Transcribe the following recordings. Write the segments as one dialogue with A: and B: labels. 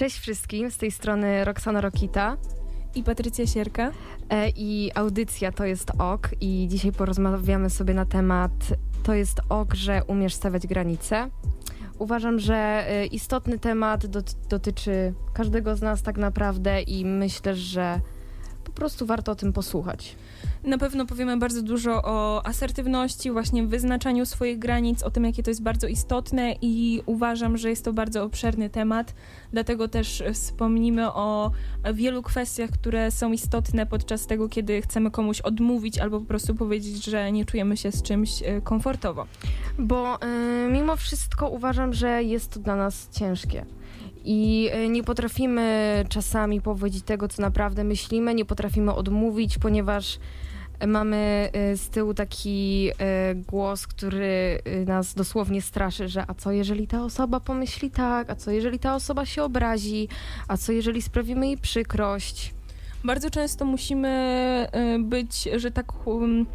A: Cześć wszystkim, z tej strony Roxana Rokita
B: i Patrycja Sierka.
A: E, I audycja to jest ok. I dzisiaj porozmawiamy sobie na temat to jest ok, że umiesz stawiać granice. Uważam, że e, istotny temat dotyczy każdego z nas tak naprawdę i myślę, że po prostu warto o tym posłuchać.
B: Na pewno powiemy bardzo dużo o asertywności, właśnie wyznaczaniu swoich granic, o tym, jakie to jest bardzo istotne i uważam, że jest to bardzo obszerny temat. Dlatego też wspomnimy o wielu kwestiach, które są istotne podczas tego, kiedy chcemy komuś odmówić albo po prostu powiedzieć, że nie czujemy się z czymś e, komfortowo.
A: Bo y, mimo wszystko uważam, że jest to dla nas ciężkie i e, nie potrafimy czasami powiedzieć tego, co naprawdę myślimy, nie potrafimy odmówić, ponieważ mamy e, z tyłu taki e, głos, który nas dosłownie straszy, że a co jeżeli ta osoba pomyśli tak, a co jeżeli ta osoba się obrazi, a co jeżeli sprawimy jej przykrość.
B: Bardzo często musimy być, że tak um,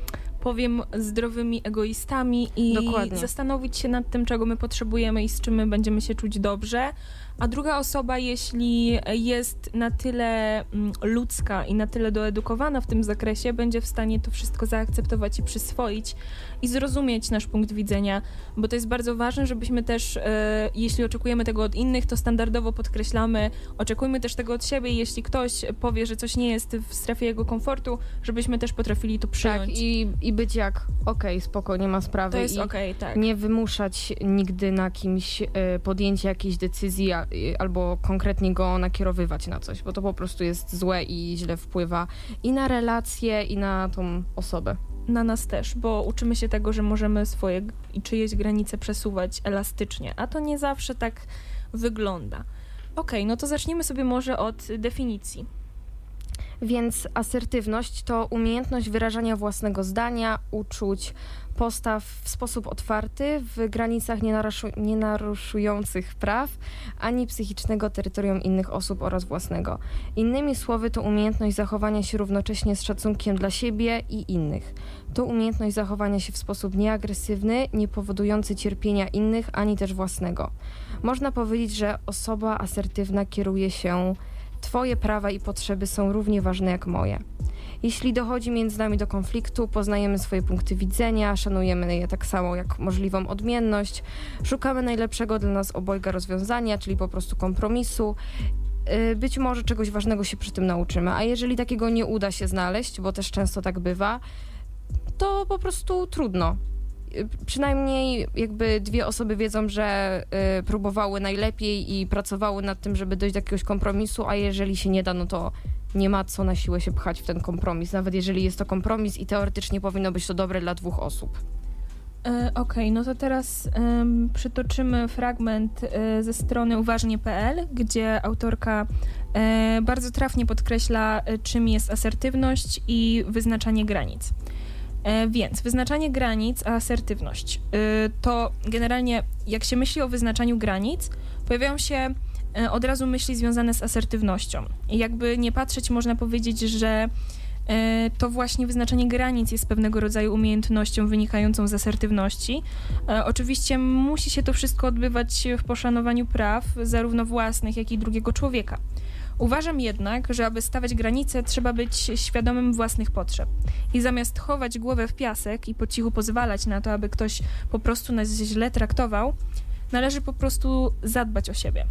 B: powiem, zdrowymi egoistami i Dokładnie. zastanowić się nad tym, czego my potrzebujemy i z czym my będziemy się czuć dobrze a druga osoba, jeśli jest na tyle mm, ludzka i na tyle doedukowana w tym zakresie, będzie w stanie to wszystko zaakceptować i przyswoić i zrozumieć nasz punkt widzenia, bo to jest bardzo ważne, żebyśmy też, e, jeśli oczekujemy tego od innych, to standardowo podkreślamy, oczekujmy też tego od siebie. Jeśli ktoś powie, że coś nie jest w strefie jego komfortu, żebyśmy też potrafili to przyjąć.
A: Tak, i, i być jak, okej, okay, spoko, nie ma sprawy.
B: To jest okej, okay, tak.
A: Nie wymuszać nigdy na kimś y, podjęcia jakiejś decyzji albo konkretnie go nakierowywać na coś, bo to po prostu jest złe i źle wpływa i na relacje, i na tą osobę
B: na nas też, bo uczymy się tego, że możemy swoje i czyjeś granice przesuwać elastycznie, a to nie zawsze tak wygląda. Ok, no to zacznijmy sobie może od definicji.
A: Więc asertywność to umiejętność wyrażania własnego zdania, uczuć, postaw w sposób otwarty, w granicach nie naruszujących praw, ani psychicznego terytorium innych osób oraz własnego. Innymi słowy, to umiejętność zachowania się równocześnie z szacunkiem dla siebie i innych. To umiejętność zachowania się w sposób nieagresywny, nie powodujący cierpienia innych, ani też własnego. Można powiedzieć, że osoba asertywna kieruje się Twoje prawa i potrzeby są równie ważne jak moje. Jeśli dochodzi między nami do konfliktu, poznajemy swoje punkty widzenia, szanujemy je tak samo jak możliwą odmienność, szukamy najlepszego dla nas obojga rozwiązania, czyli po prostu kompromisu. Y, być może czegoś ważnego się przy tym nauczymy, a jeżeli takiego nie uda się znaleźć, bo też często tak bywa, to po prostu trudno przynajmniej jakby dwie osoby wiedzą, że y, próbowały najlepiej i pracowały nad tym, żeby dojść do jakiegoś kompromisu, a jeżeli się nie da, no to nie ma co na siłę się pchać w ten kompromis, nawet jeżeli jest to kompromis i teoretycznie powinno być to dobre dla dwóch osób.
B: E, Okej, okay, no to teraz um, przytoczymy fragment e, ze strony uważnie.pl, gdzie autorka e, bardzo trafnie podkreśla, czym jest asertywność i wyznaczanie granic. E, więc wyznaczanie granic, a asertywność. E, to generalnie, jak się myśli o wyznaczaniu granic, pojawiają się e, od razu myśli związane z asertywnością. I jakby nie patrzeć, można powiedzieć, że to właśnie wyznaczanie granic jest pewnego rodzaju umiejętnością wynikającą z asertywności. Oczywiście musi się to wszystko odbywać w poszanowaniu praw, zarówno własnych, jak i drugiego człowieka. Uważam jednak, że aby stawiać granice, trzeba być świadomym własnych potrzeb. I zamiast chować głowę w piasek i po cichu pozwalać na to, aby ktoś po prostu nas źle traktował, należy po prostu zadbać o siebie.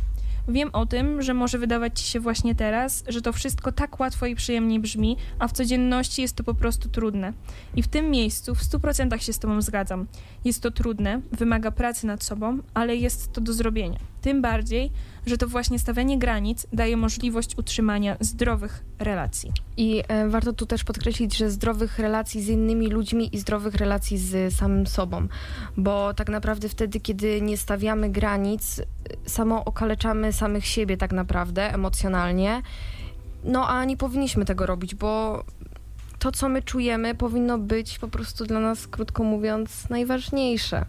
B: Wiem o tym, że może wydawać ci się właśnie teraz, że to wszystko tak łatwo i przyjemnie brzmi, a w codzienności jest to po prostu trudne. I w tym miejscu w 100% się z Tobą zgadzam. Jest to trudne, wymaga pracy nad sobą, ale jest to do zrobienia. Tym bardziej, że to właśnie stawianie granic daje możliwość utrzymania zdrowych relacji.
A: I e, warto tu też podkreślić, że zdrowych relacji z innymi ludźmi i zdrowych relacji z samym sobą, bo tak naprawdę wtedy, kiedy nie stawiamy granic, samo okaleczamy samych siebie tak naprawdę emocjonalnie. No a nie powinniśmy tego robić, bo to, co my czujemy, powinno być po prostu dla nas, krótko mówiąc, najważniejsze.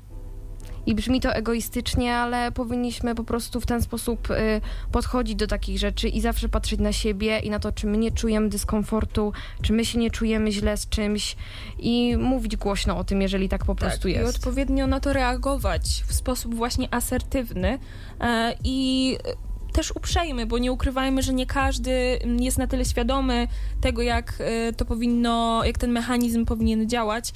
A: I brzmi to egoistycznie, ale powinniśmy po prostu w ten sposób y, podchodzić do takich rzeczy i zawsze patrzeć na siebie i na to, czy my nie czujemy dyskomfortu, czy my się nie czujemy źle z czymś i mówić głośno o tym, jeżeli tak po tak, prostu jest.
B: I odpowiednio na to reagować w sposób właśnie asertywny y, i też uprzejmy, bo nie ukrywajmy, że nie każdy jest na tyle świadomy tego, jak e, to powinno, jak ten mechanizm powinien działać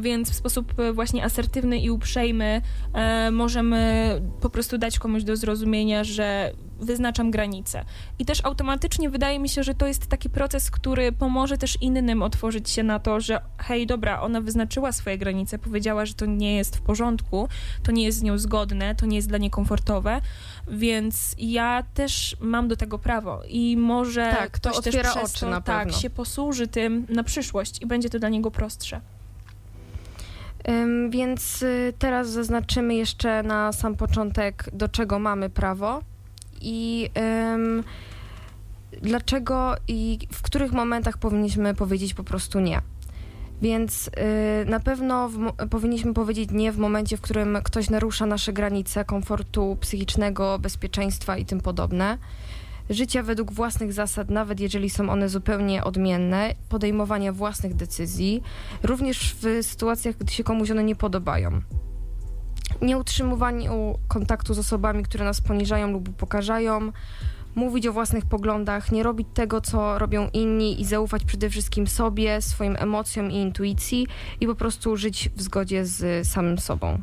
B: więc w sposób e, właśnie asertywny i uprzejmy e, możemy po prostu dać komuś do zrozumienia, że wyznaczam granice. I też automatycznie wydaje mi się, że to jest taki proces, który pomoże też innym otworzyć się na to, że hej, dobra, ona wyznaczyła swoje granice, powiedziała, że to nie jest w porządku, to nie jest z nią zgodne, to nie jest dla niej komfortowe, więc ja też mam do tego prawo i może
A: tak,
B: ktoś
A: to
B: też
A: otwiera
B: przez
A: oczy
B: to
A: na
B: tak,
A: pewno.
B: się posłuży tym na przyszłość i będzie to dla niego prostsze.
A: Więc y, teraz zaznaczymy jeszcze na sam początek, do czego mamy prawo i dlaczego i w których momentach powinniśmy powiedzieć po prostu nie. Więc y, na pewno w, powinniśmy powiedzieć nie w momencie, w którym ktoś narusza nasze granice komfortu psychicznego, bezpieczeństwa i tym podobne. Życia według własnych zasad, nawet jeżeli są one zupełnie odmienne, podejmowania własnych decyzji, również w sytuacjach, gdy się komuś one nie podobają. Nie utrzymywaniu kontaktu z osobami, które nas poniżają lub upokarzają, mówić o własnych poglądach, nie robić tego, co robią inni i zaufać przede wszystkim sobie, swoim emocjom i intuicji i po prostu żyć w zgodzie z samym sobą.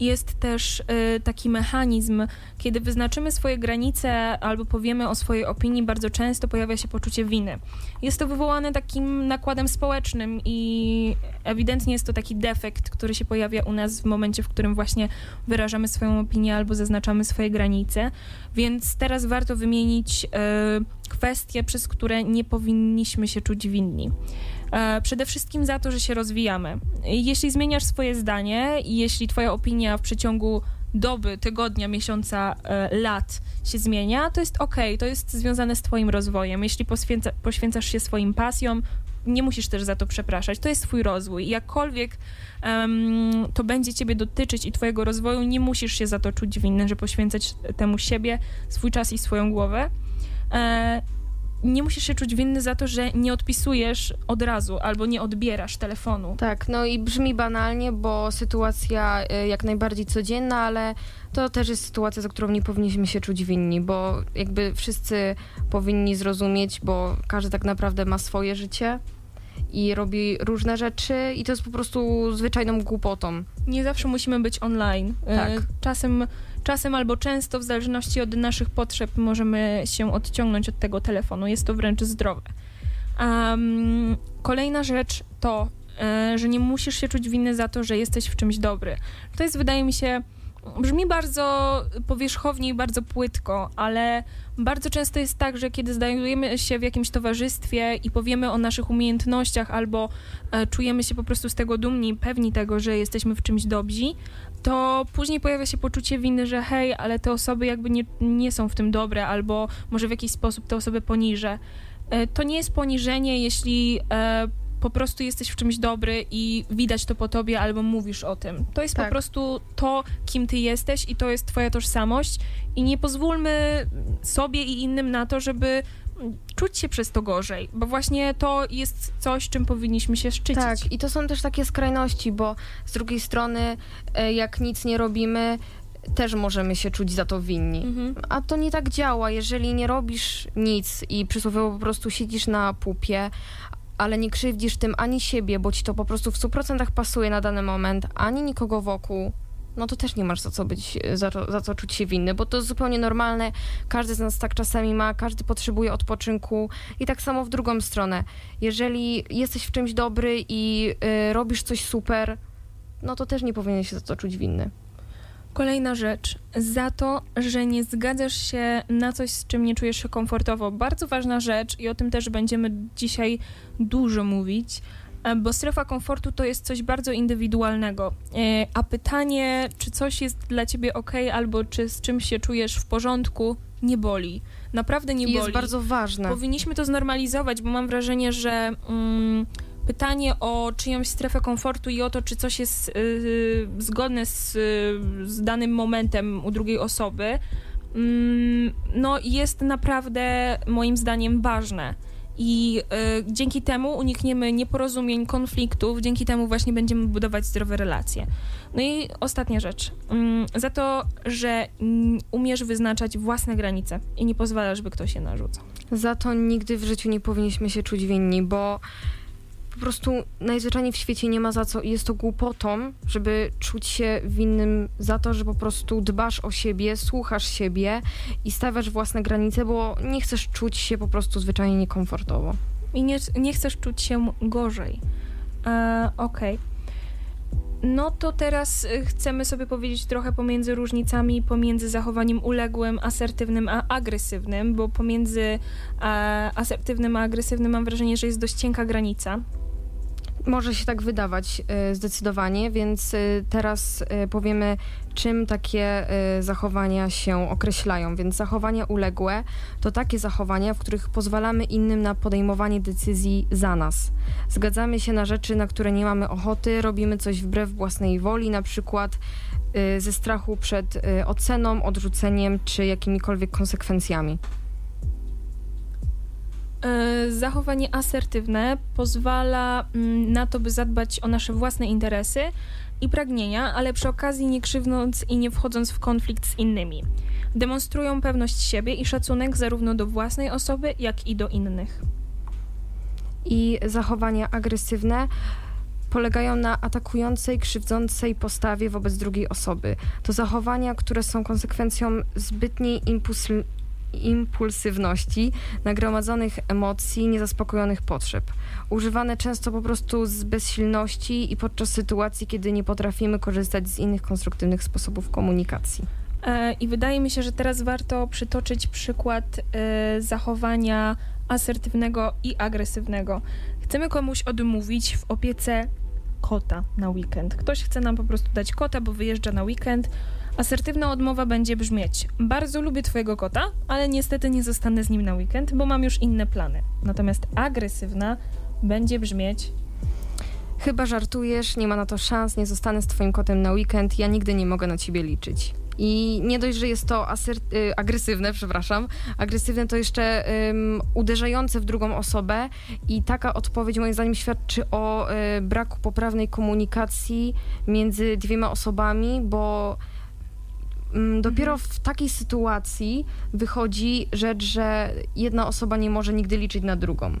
B: Jest też y, taki mechanizm, kiedy wyznaczymy swoje granice albo powiemy o swojej opinii, bardzo często pojawia się poczucie winy. Jest to wywołane takim nakładem społecznym i ewidentnie jest to taki defekt, który się pojawia u nas w momencie, w którym właśnie wyrażamy swoją opinię albo zaznaczamy swoje granice. Więc teraz warto wymienić y, kwestie, przez które nie powinniśmy się czuć winni. E, Przede wszystkim za to, że się rozwijamy. Jeśli zmieniasz swoje zdanie i jeśli twoja opinia w przeciągu doby, tygodnia, miesiąca, e, lat się zmienia, to jest ok, to jest związane z twoim rozwojem. Jeśli poświęca, poświęcasz się swoim pasjom, nie musisz też za to przepraszać. To jest twój rozwój. Jakkolwiek em, to będzie ciebie dotyczyć i twojego rozwoju, nie musisz się za to czuć winny, że poświęcać temu siebie, swój czas i swoją głowę. E, nie musisz się czuć winny za to, że nie odpisujesz od razu albo nie odbierasz telefonu.
A: Tak, no i brzmi banalnie, bo sytuacja y, jak najbardziej codzienna, ale to też jest sytuacja, za którą nie powinniśmy się czuć winni, bo jakby wszyscy powinni zrozumieć, bo każdy tak naprawdę ma swoje życie i robi różne rzeczy i to jest po prostu zwyczajną głupotą.
B: Nie zawsze musimy być online. E,
A: Tak.
B: Czasem, czasem albo często, w zależności od naszych potrzeb, możemy się odciągnąć od tego telefonu. Jest to wręcz zdrowe. Um, kolejna rzecz to, e, że nie musisz się czuć winny za to, że jesteś w czymś dobry. To jest, wydaje mi się, brzmi bardzo powierzchownie i bardzo płytko, ale bardzo często jest tak, że kiedy znajdujemy się w jakimś towarzystwie i powiemy o naszych umiejętnościach albo e, czujemy się po prostu z tego dumni, pewni tego, że jesteśmy w czymś dobrzy, to później pojawia się poczucie winy, że hej, ale te osoby jakby nie, nie są w tym dobre, albo może w jakiś sposób te osoby poniżę. E, To nie jest poniżenie, jeśli e, po prostu jesteś w czymś dobry i widać to po tobie, albo mówisz o tym. To jest
A: Tak.
B: po prostu to, kim ty jesteś i to jest twoja tożsamość i nie pozwólmy sobie i innym na to, żeby czuć się przez to gorzej, bo właśnie to jest coś, czym powinniśmy się szczycić.
A: Tak, i to są też takie skrajności, bo z drugiej strony, e, jak nic nie robimy, też możemy się czuć za to winni.
B: Mhm.
A: A to nie tak działa. Jeżeli nie robisz nic i przysłowiowo po prostu siedzisz na pupie, ale nie krzywdzisz tym ani siebie, bo ci to po prostu w 100% pasuje na dany moment, ani nikogo wokół, no to też nie masz za co być, za, za co czuć się winny, bo to jest zupełnie normalne. Każdy z nas tak czasami ma, każdy potrzebuje odpoczynku i tak samo w drugą stronę. Jeżeli jesteś w czymś dobry i y, robisz coś super, no to też nie powinien się za to czuć winny.
B: Kolejna rzecz, za to, że nie zgadzasz się na coś, z czym nie czujesz się komfortowo. Bardzo ważna rzecz i o tym też będziemy dzisiaj dużo mówić, e, bo strefa komfortu to jest coś bardzo indywidualnego. E, A pytanie, czy coś jest dla ciebie ok, albo czy z czymś się czujesz w porządku, nie boli. Naprawdę nie
A: I
B: boli.
A: jest bardzo ważne.
B: Powinniśmy to znormalizować, bo mam wrażenie, że mm, pytanie o czyjąś strefę komfortu i o to, czy coś jest y, zgodne z, y, z danym momentem u drugiej osoby, mm, no jest naprawdę moim zdaniem ważne. I y, dzięki temu unikniemy nieporozumień, konfliktów, dzięki temu właśnie będziemy budować zdrowe relacje. No i ostatnia rzecz. Y, za to, że y, umiesz wyznaczać własne granice i nie pozwalasz, by ktoś je narzucał.
A: Za to nigdy w życiu nie powinniśmy się czuć winni, bo po prostu najzwyczajniej w świecie nie ma za co i jest to głupotą, żeby czuć się winnym za to, że po prostu dbasz o siebie, słuchasz siebie i stawiasz własne granice, bo nie chcesz czuć się po prostu zwyczajnie niekomfortowo.
B: I nie, nie chcesz czuć się gorzej. E, Okej. Okay. No to teraz y, chcemy sobie powiedzieć trochę pomiędzy różnicami pomiędzy zachowaniem uległym, asertywnym a agresywnym, bo pomiędzy a, asertywnym a agresywnym mam wrażenie, że jest dość cienka granica.
A: Może się tak wydawać y, zdecydowanie, więc y, teraz y, powiemy, czym takie zachowania się określają. Więc zachowania uległe to takie zachowania, w których pozwalamy innym na podejmowanie decyzji za nas. Zgadzamy się na rzeczy, na które nie mamy ochoty, robimy coś wbrew własnej woli, na przykład ze strachu przed oceną, odrzuceniem czy jakimikolwiek konsekwencjami.
B: E, zachowanie asertywne pozwala mm, na to, by zadbać o nasze własne interesy i pragnienia, ale przy okazji nie krzywnąc i nie wchodząc w konflikt z innymi. Demonstrują pewność siebie i szacunek zarówno do własnej osoby, jak i do innych.
A: I zachowania agresywne polegają na atakującej, krzywdzącej postawie wobec drugiej osoby. To zachowania, które są konsekwencją zbytniej impulsywności impulsywności, nagromadzonych emocji, niezaspokojonych potrzeb. Używane często po prostu z bezsilności i podczas sytuacji, kiedy nie potrafimy korzystać z innych konstruktywnych sposobów komunikacji.
B: E, I wydaje mi się, że teraz warto przytoczyć przykład e, zachowania asertywnego i agresywnego. Chcemy komuś odmówić w opiece kota na weekend. Ktoś chce nam po prostu dać kota, bo wyjeżdża na weekend Asertywna odmowa będzie brzmieć: Bardzo lubię Twojego kota, ale niestety nie zostanę z nim na weekend, bo mam już inne plany. Natomiast agresywna będzie brzmieć:
A: Chyba żartujesz, nie ma na to szans, nie zostanę z Twoim kotem na weekend, ja nigdy nie mogę na Ciebie liczyć. I nie dość, że jest to asert- y, agresywne, przepraszam, agresywne to jeszcze uderzające w drugą osobę i taka odpowiedź moim zdaniem świadczy o y, braku poprawnej komunikacji między dwiema osobami, bo dopiero mhm. w takiej sytuacji wychodzi rzecz, że jedna osoba nie może nigdy liczyć na drugą.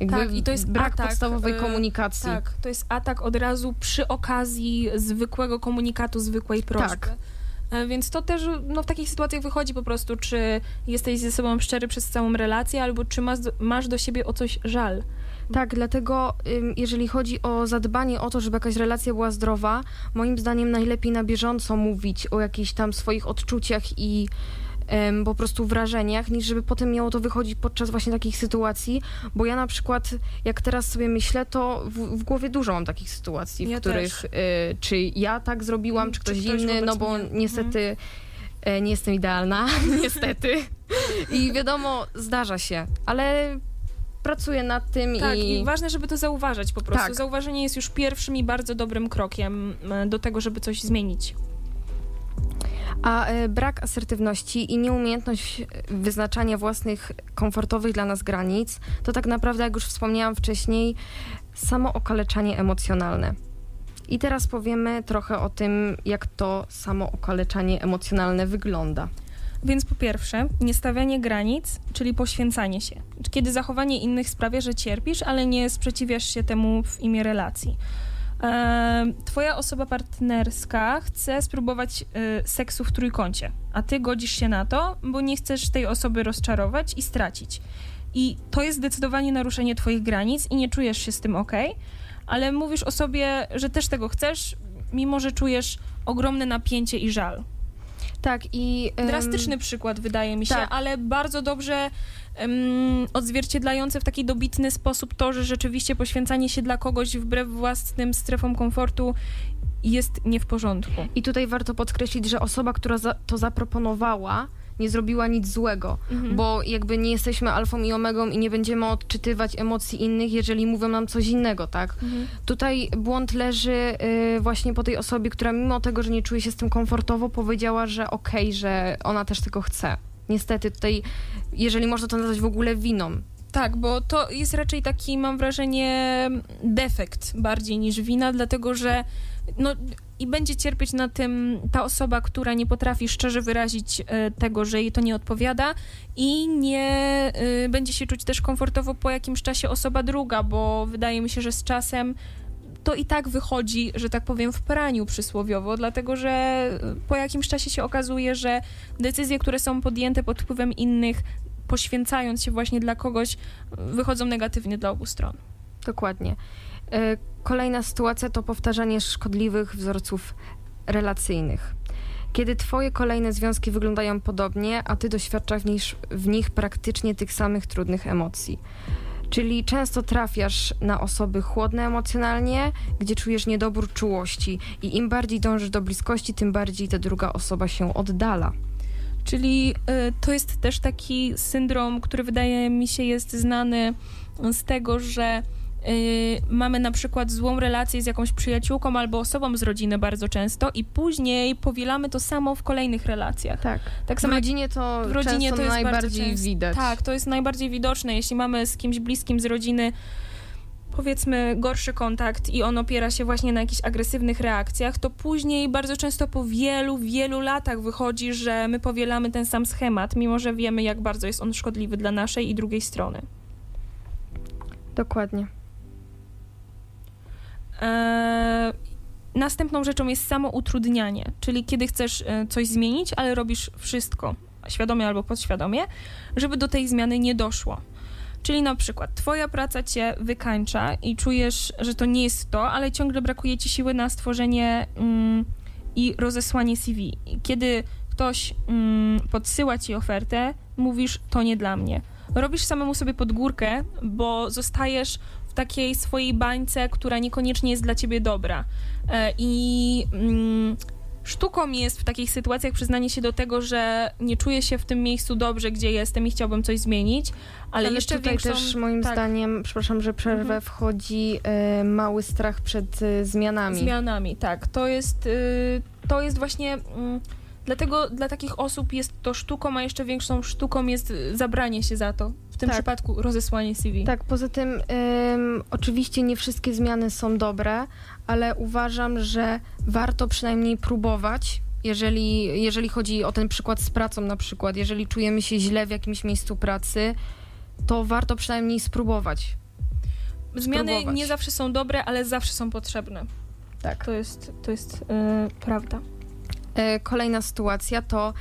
B: Jakby tak, i to jest
A: brak
B: atak,
A: podstawowej y, komunikacji.
B: Tak, to jest atak od razu przy okazji zwykłego komunikatu, zwykłej prośby. Tak. E, więc to też no, w takich sytuacjach wychodzi po prostu, czy jesteś ze sobą szczery przez całą relację, albo czy masz, masz do siebie o coś żal.
A: Tak, dlatego jeżeli chodzi o zadbanie o to, żeby jakaś relacja była zdrowa, moim zdaniem najlepiej na bieżąco mówić o jakichś tam swoich odczuciach i um, po prostu wrażeniach, niż żeby potem miało to wychodzić podczas właśnie takich sytuacji, bo ja na przykład, jak teraz sobie myślę, to w, w głowie dużo mam takich sytuacji, ja w których y, czy ja tak zrobiłam, czy ktoś, czy ktoś inny, no bo mnie. niestety mhm. nie jestem idealna, niestety. I wiadomo, zdarza się, ale pracuję nad tym
B: tak,
A: i...
B: i ważne, żeby to zauważać po prostu. Tak. Zauważenie jest już pierwszym i bardzo dobrym krokiem e, do tego, żeby coś zmienić.
A: A e, brak asertywności i nieumiejętność wyznaczania własnych komfortowych dla nas granic to tak naprawdę, jak już wspomniałam wcześniej, samo okaleczanie emocjonalne. I teraz powiemy trochę o tym, jak to samo okaleczanie emocjonalne wygląda.
B: Więc po pierwsze, niestawianie granic, czyli poświęcanie się. Kiedy zachowanie innych sprawia, że cierpisz, ale nie sprzeciwiasz się temu w imię relacji. Twoja osoba partnerska chce spróbować e, seksu w trójkącie, a ty godzisz się na to, bo nie chcesz tej osoby rozczarować i stracić. I to jest zdecydowanie naruszenie twoich granic i nie czujesz się z tym ok, ale mówisz o sobie, że też tego chcesz, mimo że czujesz ogromne napięcie i żal.
A: Tak i...
B: Um, Drastyczny przykład wydaje mi się, tak. ale bardzo dobrze um, odzwierciedlający w taki dobitny sposób to, że rzeczywiście poświęcanie się dla kogoś wbrew własnym strefom komfortu jest nie w porządku.
A: I tutaj warto podkreślić, że osoba, która za to zaproponowała, nie zrobiła nic złego, mhm. bo jakby nie jesteśmy alfą i omegą i nie będziemy odczytywać emocji innych, jeżeli mówią nam coś innego, tak? Mhm. Tutaj błąd leży y, właśnie po tej osobie, która mimo tego, że nie czuje się z tym komfortowo, powiedziała, że okej, okay, że ona też tego chce. Niestety tutaj, jeżeli można to nazwać w ogóle winą,
B: Tak, bo to jest raczej taki, mam wrażenie, defekt bardziej niż wina, dlatego że no, i będzie cierpieć na tym ta osoba, która nie potrafi szczerze wyrazić e, tego, że jej to nie odpowiada i nie e, będzie się czuć też komfortowo po jakimś czasie osoba druga, bo wydaje mi się, że z czasem to i tak wychodzi, że tak powiem, w praniu przysłowiowo, dlatego że po jakimś czasie się okazuje, że decyzje, które są podjęte pod wpływem innych, poświęcając się właśnie dla kogoś, wychodzą negatywnie dla obu stron.
A: Dokładnie. E, kolejna sytuacja to powtarzanie szkodliwych wzorców relacyjnych. Kiedy twoje kolejne związki wyglądają podobnie, a ty doświadczasz w nich, w nich praktycznie tych samych trudnych emocji. Czyli często trafiasz na osoby chłodne emocjonalnie, gdzie czujesz niedobór czułości i im bardziej dążysz do bliskości, tym bardziej ta druga osoba się oddala.
B: Czyli y, to jest też taki syndrom, który wydaje mi się jest znany z tego, że y, mamy na przykład złą relację z jakąś przyjaciółką albo osobą z rodziny bardzo często i później powielamy to samo w kolejnych relacjach.
A: Tak. Tak samo w rodzinie to w rodzinie to jest najbardziej widać.
B: Tak, to jest najbardziej widoczne, jeśli mamy z kimś bliskim z rodziny powiedzmy gorszy kontakt i on opiera się właśnie na jakichś agresywnych reakcjach, to później bardzo często po wielu, wielu latach wychodzi, że my powielamy ten sam schemat, mimo że wiemy, jak bardzo jest on szkodliwy dla naszej i drugiej strony.
A: Dokładnie.
B: Eee, następną rzeczą jest samo utrudnianie, czyli kiedy chcesz e, coś zmienić, ale robisz wszystko, świadomie albo podświadomie, żeby do tej zmiany nie doszło. Czyli na przykład twoja praca cię wykańcza i czujesz, że to nie jest to, ale ciągle brakuje ci siły na stworzenie mm, i rozesłanie CV. Kiedy ktoś mm, podsyła ci ofertę, mówisz to nie dla mnie. Robisz samemu sobie pod górkę, bo zostajesz w takiej swojej bańce, która niekoniecznie jest dla ciebie dobra. E, I mm, sztuką jest w takich sytuacjach przyznanie się do tego, że nie czuję się w tym miejscu dobrze, gdzie jestem i chciałbym coś zmienić, ale, ale jeszcze
A: tutaj
B: większą...
A: też moim tak. zdaniem, przepraszam, że przerwę, mhm. wchodzi y, mały strach przed y, zmianami.
B: Zmianami, tak. To jest, y, to jest właśnie... Mm, dlatego dla takich osób jest to sztuką, a jeszcze większą sztuką jest zabranie się za to. W tym tak. przypadku rozesłanie CV.
A: Tak, poza tym oczywiście nie wszystkie zmiany są dobre, ale uważam, że warto przynajmniej próbować, jeżeli, jeżeli chodzi o ten przykład z pracą na przykład, jeżeli czujemy się źle w jakimś miejscu pracy, to warto przynajmniej spróbować.
B: Zmiany spróbować. nie zawsze są dobre, ale zawsze są potrzebne. Tak. To jest, to jest yy, prawda.
A: E, kolejna sytuacja to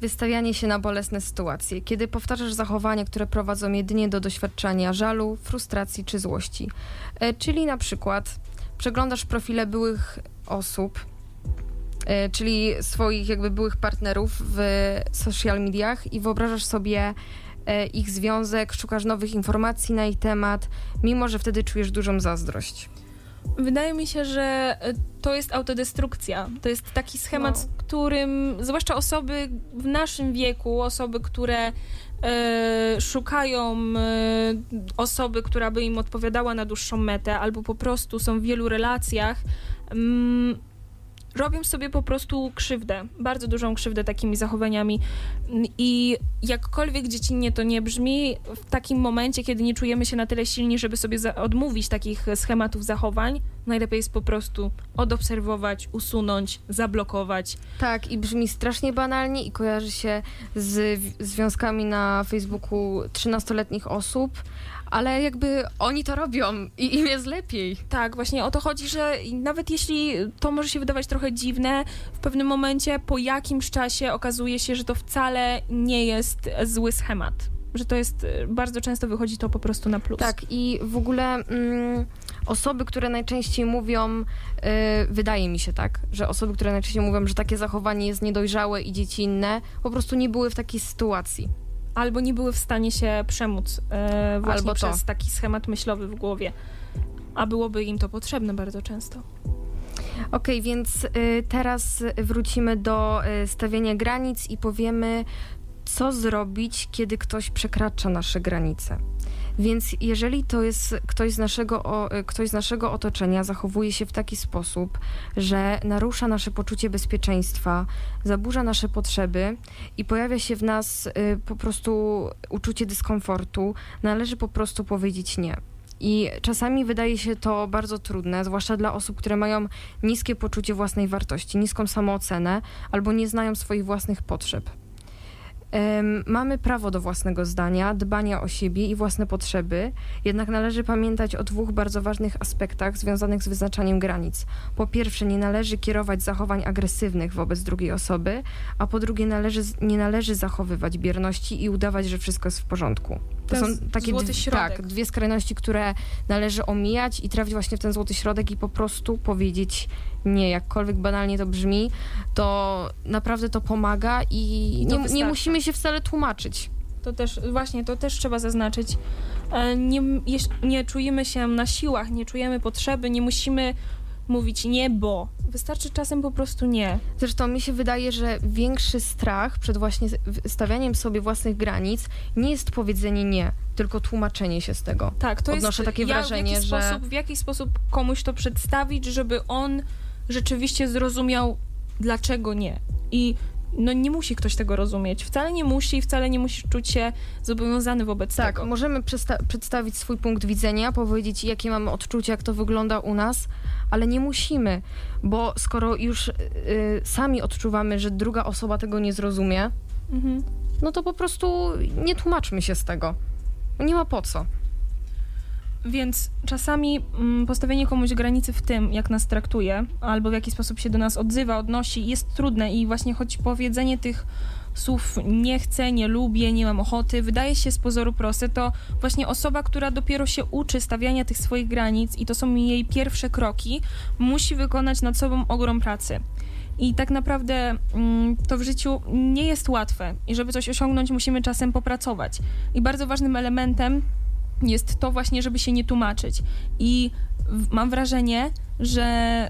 A: wystawianie się na bolesne sytuacje, kiedy powtarzasz zachowania, które prowadzą jedynie do doświadczenia żalu, frustracji czy złości. E, czyli na przykład przeglądasz profile byłych osób, e, czyli swoich jakby byłych partnerów w social mediach i wyobrażasz sobie e, ich związek, szukasz nowych informacji na ich temat, mimo że wtedy czujesz dużą zazdrość.
B: Wydaje mi się, że e, to jest autodestrukcja. To jest taki schemat, no. którym zwłaszcza osoby w naszym wieku, osoby, które szukają e, osoby, która by im odpowiadała na dłuższą metę, albo po prostu są w wielu relacjach. Mm, robią sobie po prostu krzywdę, bardzo dużą krzywdę takimi zachowaniami. I jakkolwiek dziecinnie to nie brzmi, w takim momencie, kiedy nie czujemy się na tyle silni, żeby sobie odmówić takich schematów zachowań, najlepiej jest po prostu odobserwować, usunąć, zablokować.
A: Tak, i brzmi strasznie banalnie i kojarzy się z związkami na Facebooku 13-letnich osób, ale jakby oni to robią i im jest lepiej.
B: Tak, właśnie o to chodzi, że nawet jeśli to może się wydawać trochę dziwne, w pewnym momencie po jakimś czasie okazuje się, że to wcale nie jest zły schemat. Że to jest, bardzo często wychodzi to po prostu na plus.
A: Tak, i w ogóle mm, osoby, które najczęściej mówią, yy, wydaje mi się tak, że osoby, które najczęściej mówią, że takie zachowanie jest niedojrzałe i dziecinne, po prostu nie były w takiej sytuacji
B: albo nie były w stanie się przemóc e, właśnie albo przez to. taki schemat myślowy w głowie, a byłoby im to potrzebne bardzo często.
A: Okej, okay, więc y, teraz wrócimy do y, stawiania granic i powiemy, co zrobić, kiedy ktoś przekracza nasze granice. Więc jeżeli to jest ktoś z, naszego, o, ktoś z naszego otoczenia zachowuje się w taki sposób, że narusza nasze poczucie bezpieczeństwa, zaburza nasze potrzeby i pojawia się w nas y, po prostu uczucie dyskomfortu, należy po prostu powiedzieć nie. I czasami wydaje się to bardzo trudne, zwłaszcza dla osób, które mają niskie poczucie własnej wartości, niską samoocenę albo nie znają swoich własnych potrzeb. Mamy prawo do własnego zdania, dbania o siebie i własne potrzeby, jednak należy pamiętać o dwóch bardzo ważnych aspektach związanych z wyznaczaniem granic. Po pierwsze, nie należy kierować zachowań agresywnych wobec drugiej osoby, a po drugie, należy, nie należy zachowywać bierności i udawać, że wszystko jest w porządku.
B: To, to są takie dwie, tak,
A: dwie skrajności, które należy omijać i trafić właśnie w ten złoty środek i po prostu powiedzieć nie, jakkolwiek banalnie to brzmi, to naprawdę to pomaga i, I to nie, nie musimy się wcale tłumaczyć.
B: To też, właśnie, to też trzeba zaznaczyć. E, nie, nie czujemy się na siłach, nie czujemy potrzeby, nie musimy mówić nie, bo. Wystarczy czasem po prostu nie.
A: Zresztą mi się wydaje, że większy strach przed właśnie stawianiem sobie własnych granic nie jest powiedzenie nie, tylko tłumaczenie się z tego.
B: Tak, to
A: Odnoszę
B: jest
A: takie wrażenie,
B: ja w
A: że...
B: Sposób, w jaki sposób komuś to przedstawić, żeby on rzeczywiście zrozumiał, dlaczego nie. I no nie musi ktoś tego rozumieć. Wcale nie musi, wcale nie musi czuć się zobowiązany wobec
A: tak,
B: tego.
A: Tak, możemy przedstawić swój punkt widzenia, powiedzieć, jakie mamy odczucia, jak to wygląda u nas, ale nie musimy, bo skoro już y, sami odczuwamy, że druga osoba tego nie zrozumie, mhm. no to po prostu nie tłumaczmy się z tego. Nie ma po co.
B: Więc czasami mm, postawienie komuś granicy w tym, jak nas traktuje, albo w jaki sposób się do nas odzywa, odnosi, jest trudne i właśnie choć powiedzenie tych słów nie chcę, nie lubię, nie mam ochoty, wydaje się z pozoru proste, to właśnie osoba, która dopiero się uczy stawiania tych swoich granic i to są jej pierwsze kroki, musi wykonać nad sobą ogrom pracy. I tak naprawdę mm, to w życiu nie jest łatwe i żeby coś osiągnąć, musimy czasem popracować. I bardzo ważnym elementem jest to właśnie, żeby się nie tłumaczyć. I mam wrażenie, że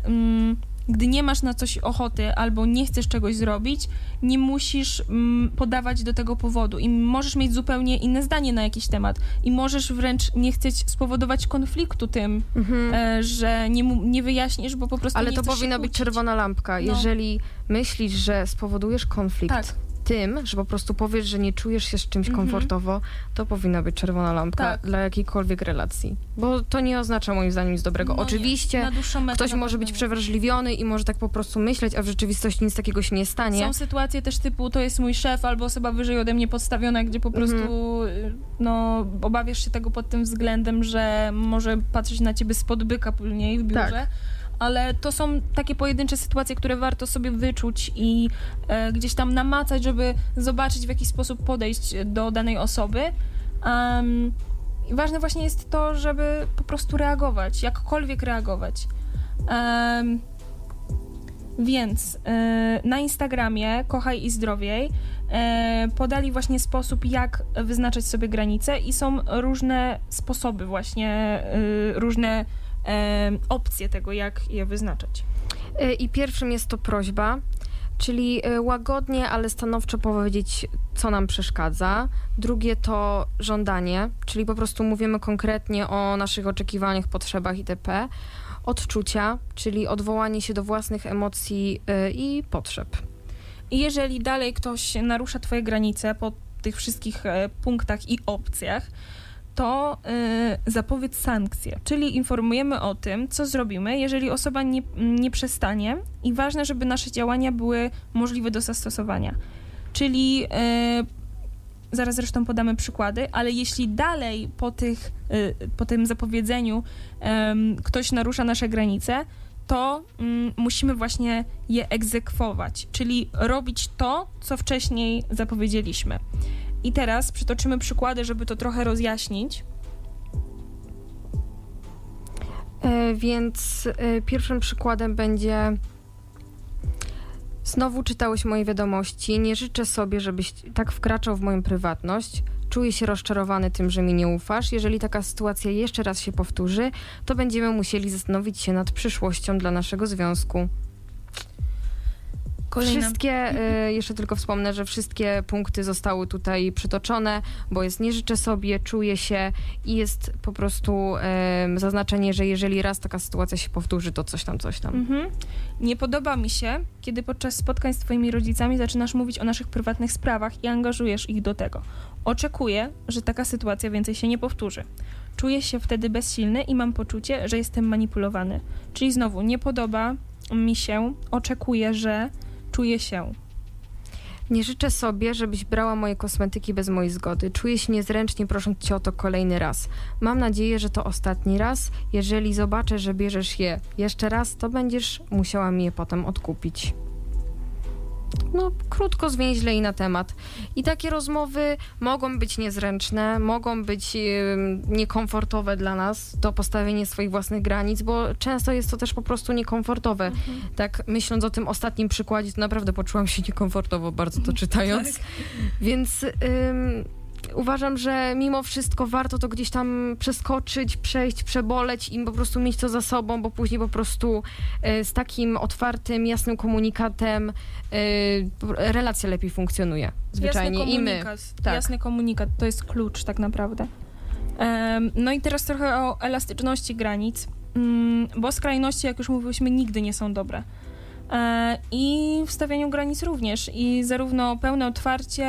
B: mm, gdy nie masz na coś ochoty albo nie chcesz czegoś zrobić, nie musisz mm, podawać do tego powodu i możesz mieć zupełnie inne zdanie na jakiś temat i możesz wręcz nie chcieć spowodować konfliktu tym, mhm. e, że nie, nie wyjaśnisz, bo po prostu
A: Ale to powinna być czerwona lampka. No. Jeżeli myślisz, że spowodujesz konflikt, tak tym, że po prostu powiesz, że nie czujesz się z czymś -hmm. komfortowo, to powinna być czerwona lampka tak. dla jakiejkolwiek relacji. Bo to nie oznacza moim zdaniem nic dobrego. No Oczywiście ktoś może być przewrażliwiony i może tak po prostu myśleć, a w rzeczywistości nic takiego się nie stanie.
B: Są sytuacje też typu, to jest mój szef albo osoba wyżej ode mnie podstawiona, gdzie po mhm. prostu -hmm. no, obawiasz się tego pod tym względem, że może patrzeć na ciebie spod byka później w biurze. Tak ale to są takie pojedyncze sytuacje, które warto sobie wyczuć i e, gdzieś tam namacać, żeby zobaczyć, w jaki sposób podejść do danej osoby. Um, I ważne właśnie jest to, żeby po prostu reagować, jakkolwiek reagować. Um, więc e, na Instagramie Kochaj i Zdrowiej e, podali właśnie sposób, jak wyznaczać sobie granice i są różne sposoby właśnie, e, różne opcje tego, jak je wyznaczać.
A: E, I pierwszym jest to prośba, czyli e, łagodnie, ale stanowczo powiedzieć, co nam przeszkadza. Drugie to żądanie, czyli po prostu mówimy konkretnie o naszych oczekiwaniach, potrzebach itp. Odczucia, czyli odwołanie się do własnych emocji e, i potrzeb.
B: I jeżeli dalej ktoś narusza Twoje granice po tych wszystkich punktach i opcjach, to y, zapowiedz czyli informujemy o tym, co zrobimy, jeżeli osoba nie, nie przestanie i ważne, żeby nasze działania były możliwe do zastosowania. Czyli y, zaraz zresztą podamy przykłady, ale jeśli dalej po, tych, y, po tym zapowiedzeniu ktoś narusza nasze granice, to mm, musimy właśnie je egzekwować, czyli robić to, co wcześniej zapowiedzieliśmy. I teraz przytoczymy przykłady, żeby to trochę rozjaśnić.
A: E, więc e, pierwszym przykładem będzie. Znowu czytałeś moje wiadomości. Nie życzę sobie, żebyś tak wkraczał w moją prywatność. Czuję się rozczarowany tym, że mi nie ufasz. Jeżeli taka sytuacja jeszcze raz się powtórzy, to będziemy musieli zastanowić się nad przyszłością dla naszego związku. Wszystkie, y, jeszcze tylko wspomnę, że wszystkie punkty zostały tutaj przytoczone, bo jest nie życzę sobie, czuję się i jest po prostu y, zaznaczenie, że jeżeli raz taka sytuacja się powtórzy, to coś tam, coś tam. Mhm.
B: Nie podoba mi się, kiedy podczas spotkań z twoimi rodzicami zaczynasz mówić o naszych prywatnych sprawach i angażujesz ich do tego. Oczekuję, że taka sytuacja więcej się nie powtórzy. Czuję się wtedy bezsilny i mam poczucie, że jestem manipulowany. Czyli znowu, nie podoba mi się, oczekuję, że czuję się.
A: Nie życzę sobie, żebyś brała moje kosmetyki bez mojej zgody. Czuję się niezręcznie, prosząc cię o to kolejny raz. Mam nadzieję, że to ostatni raz. Jeżeli zobaczę, że bierzesz je jeszcze raz, to będziesz musiała mi je potem odkupić no, krótko, zwięźle i na temat. I takie rozmowy mogą być niezręczne, mogą być niekomfortowe dla nas, to postawienie swoich własnych granic, bo często jest to też po prostu niekomfortowe. Mhm. Tak myśląc o tym ostatnim przykładzie, to naprawdę poczułam się niekomfortowo bardzo to czytając. tak. Więc uważam, że mimo wszystko warto to gdzieś tam przeskoczyć, przejść, przeboleć i po prostu mieć to za sobą, bo później po prostu e, z takim otwartym, jasnym komunikatem e, relacja lepiej funkcjonuje. Zwyczajnie
B: jasny i my. Tak. Jasny komunikat to jest klucz tak naprawdę. No i teraz trochę o elastyczności granic, mm, bo skrajności, jak już mówiłyśmy, nigdy nie są dobre. E, i w stawianiu granic również. I zarówno pełne otwarcie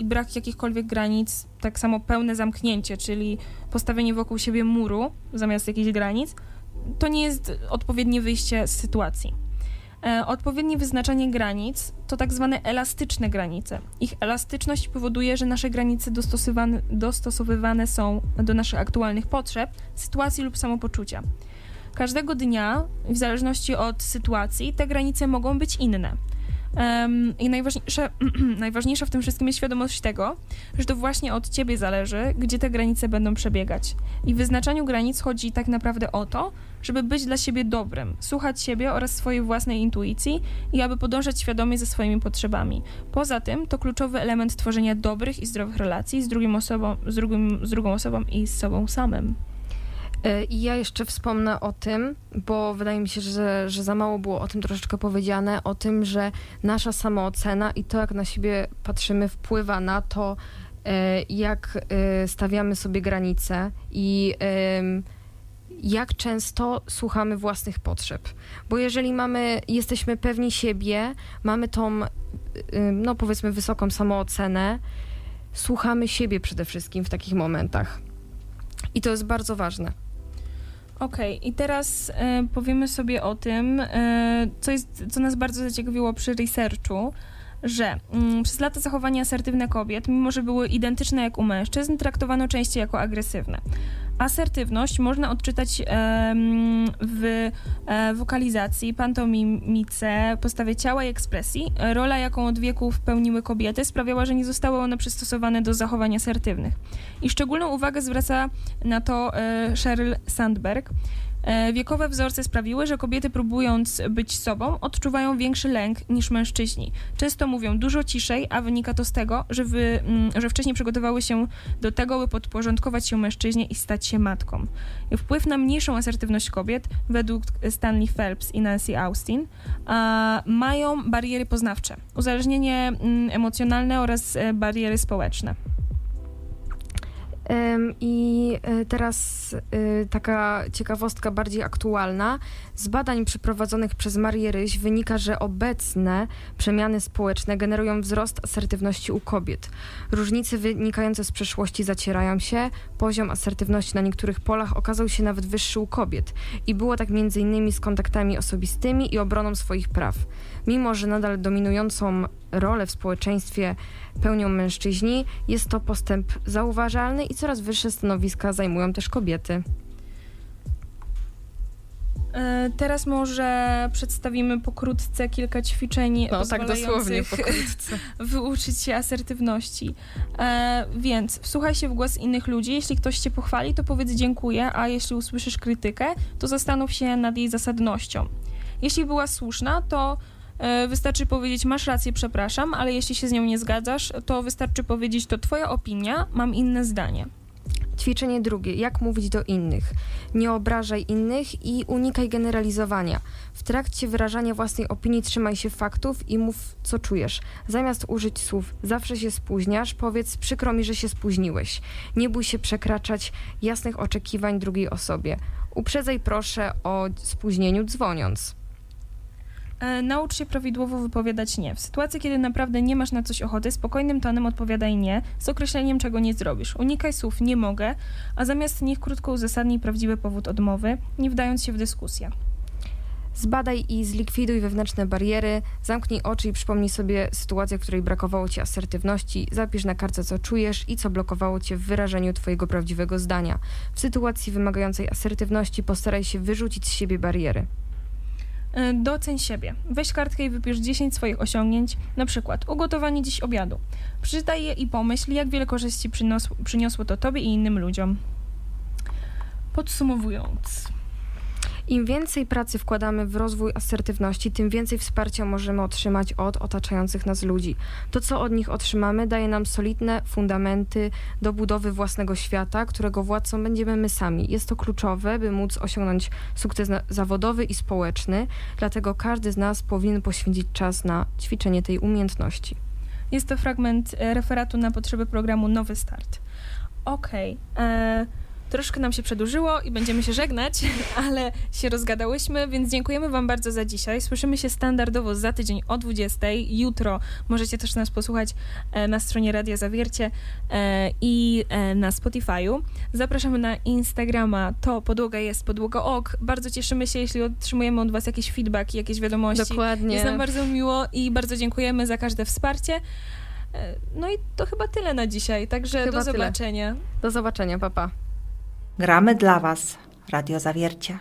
B: i brak jakichkolwiek granic, tak samo pełne zamknięcie, czyli postawienie wokół siebie muru zamiast jakichś granic, to nie jest odpowiednie wyjście z sytuacji. E, odpowiednie wyznaczanie granic to tak zwane elastyczne granice. Ich elastyczność powoduje, że nasze granice dostosowywane są do naszych aktualnych potrzeb, sytuacji lub samopoczucia. Każdego dnia, w zależności od sytuacji, te granice mogą być inne. Um, I najważniejsze, najważniejsza w tym wszystkim jest świadomość tego, że to właśnie od ciebie zależy, gdzie te granice będą przebiegać. I w wyznaczaniu granic chodzi tak naprawdę o to, żeby być dla siebie dobrym, słuchać siebie oraz swojej własnej intuicji i aby podążać świadomie ze swoimi potrzebami. Poza tym to kluczowy element tworzenia dobrych i zdrowych relacji z, drugim osobą, z, drugim, z drugą osobą i z sobą samym.
A: E, I ja jeszcze wspomnę o tym, bo wydaje mi się, że, że za mało było o tym troszeczkę powiedziane, o tym, że nasza samoocena i to, jak na siebie patrzymy, wpływa na to, e, jak e, stawiamy sobie granice i jak często słuchamy własnych potrzeb. Bo jeżeli mamy, jesteśmy pewni siebie, mamy tą, no powiedzmy, wysoką samoocenę, słuchamy siebie przede wszystkim w takich momentach. I to jest bardzo ważne.
B: Okej, okay, i teraz e, powiemy sobie o tym, e, co, jest, co nas bardzo zaciekawiło przy researchu, że mm, przez lata zachowania asertywne kobiet, mimo że były identyczne jak u mężczyzn, traktowano częściej jako agresywne. Asertywność można odczytać w e, wokalizacji, pantomimice, postawie ciała i ekspresji. Rola, jaką od wieków pełniły kobiety, sprawiała, że nie zostały one przystosowane do zachowań asertywnych. I szczególną uwagę zwraca na to e, Sheryl Sandberg. E, wiekowe wzorce sprawiły, że kobiety próbując być sobą odczuwają większy lęk niż mężczyźni. Często mówią dużo ciszej, a wynika to z tego, że, wy, mm, że wcześniej przygotowały się do tego, by podporządkować się mężczyźnie i stać się matką. Wpływ na mniejszą asertywność kobiet, według Stanley Phelps i Nancy Austin, mają bariery poznawcze, uzależnienie mm, emocjonalne oraz e, bariery społeczne.
A: I e, teraz e, taka ciekawostka bardziej aktualna. Z badań przeprowadzonych przez Marię Ryś wynika, że obecne przemiany społeczne generują wzrost asertywności u kobiet. Różnice wynikające z przeszłości zacierają się. Poziom asertywności na niektórych polach okazał się nawet wyższy u kobiet. I było tak innymi z kontaktami osobistymi i obroną swoich praw. Mimo, że nadal dominującą rolę w społeczeństwie pełnią mężczyźni, jest to postęp zauważalny i coraz wyższe stanowiska zajmują też kobiety.
B: E, teraz może przedstawimy pokrótce kilka ćwiczeń
A: no, tak dosłownie pokrótce.
B: wyuczyć się asertywności. E, więc wsłuchaj się w głos innych ludzi. Jeśli ktoś cię pochwali, to powiedz dziękuję, a jeśli usłyszysz krytykę, to zastanów się nad jej zasadnością. Jeśli była słuszna, to E, wystarczy powiedzieć, masz rację, przepraszam, ale jeśli się z nią nie zgadzasz, to wystarczy powiedzieć, to twoja opinia, mam inne zdanie.
A: Ćwiczenie drugie. Jak mówić do innych? Nie obrażaj innych i unikaj generalizowania. W trakcie wyrażania własnej opinii trzymaj się faktów i mów, co czujesz. Zamiast użyć słów zawsze się spóźniasz, powiedz przykro mi, że się spóźniłeś. Nie bój się przekraczać jasnych oczekiwań drugiej osobie. Uprzedzaj proszę o spóźnieniu dzwoniąc.
B: E, naucz się prawidłowo wypowiadać nie. W sytuacji, kiedy naprawdę nie masz na coś ochoty, spokojnym tonem odpowiadaj nie, z określeniem, czego nie zrobisz. Unikaj słów nie mogę, a zamiast nich krótko uzasadnij prawdziwy powód odmowy, nie wdając się w dyskusję.
A: Zbadaj i zlikwiduj wewnętrzne bariery, zamknij oczy i przypomnij sobie sytuację, w której brakowało ci asertywności, zapisz na kartce, co czujesz i co blokowało cię w wyrażeniu twojego prawdziwego zdania. W sytuacji wymagającej asertywności postaraj się wyrzucić z siebie bariery.
B: E, Doceń siebie. Weź kartkę i wypisz 10 swoich osiągnięć, na przykład ugotowanie dziś obiadu. Przeczytaj je i pomyśl, jak wiele korzyści przyniosło, przyniosło to tobie i innym ludziom. Podsumowując,
A: Im więcej pracy wkładamy w rozwój asertywności, tym więcej wsparcia możemy otrzymać od otaczających nas ludzi. To, co od nich otrzymamy, daje nam solidne fundamenty do budowy własnego świata, którego władcą będziemy my sami. Jest to kluczowe, by móc osiągnąć sukces zawodowy i społeczny, dlatego każdy z nas powinien poświęcić czas na ćwiczenie tej umiejętności.
B: jest to fragment e, referatu na potrzeby programu Nowy Start. Okej. e, Troszkę nam się przedłużyło i będziemy się żegnać, ale się rozgadałyśmy, więc dziękujemy Wam bardzo za dzisiaj. Słyszymy się standardowo za tydzień o 20. Jutro możecie też nas posłuchać e, na stronie Radia Zawiercie e, i e, na Spotify'u. Zapraszamy na Instagrama, to podłoga jest podłoga ok. Bardzo cieszymy się, jeśli otrzymujemy od Was jakieś feedback i jakieś wiadomości.
A: Dokładnie.
B: Jest nam bardzo miło i bardzo dziękujemy za każde wsparcie. No i to chyba tyle na dzisiaj, także
A: Chyba
B: do
A: tyle.
B: zobaczenia.
A: Do zobaczenia, papa.
C: Gramy dla Was. Radio Zawiercie.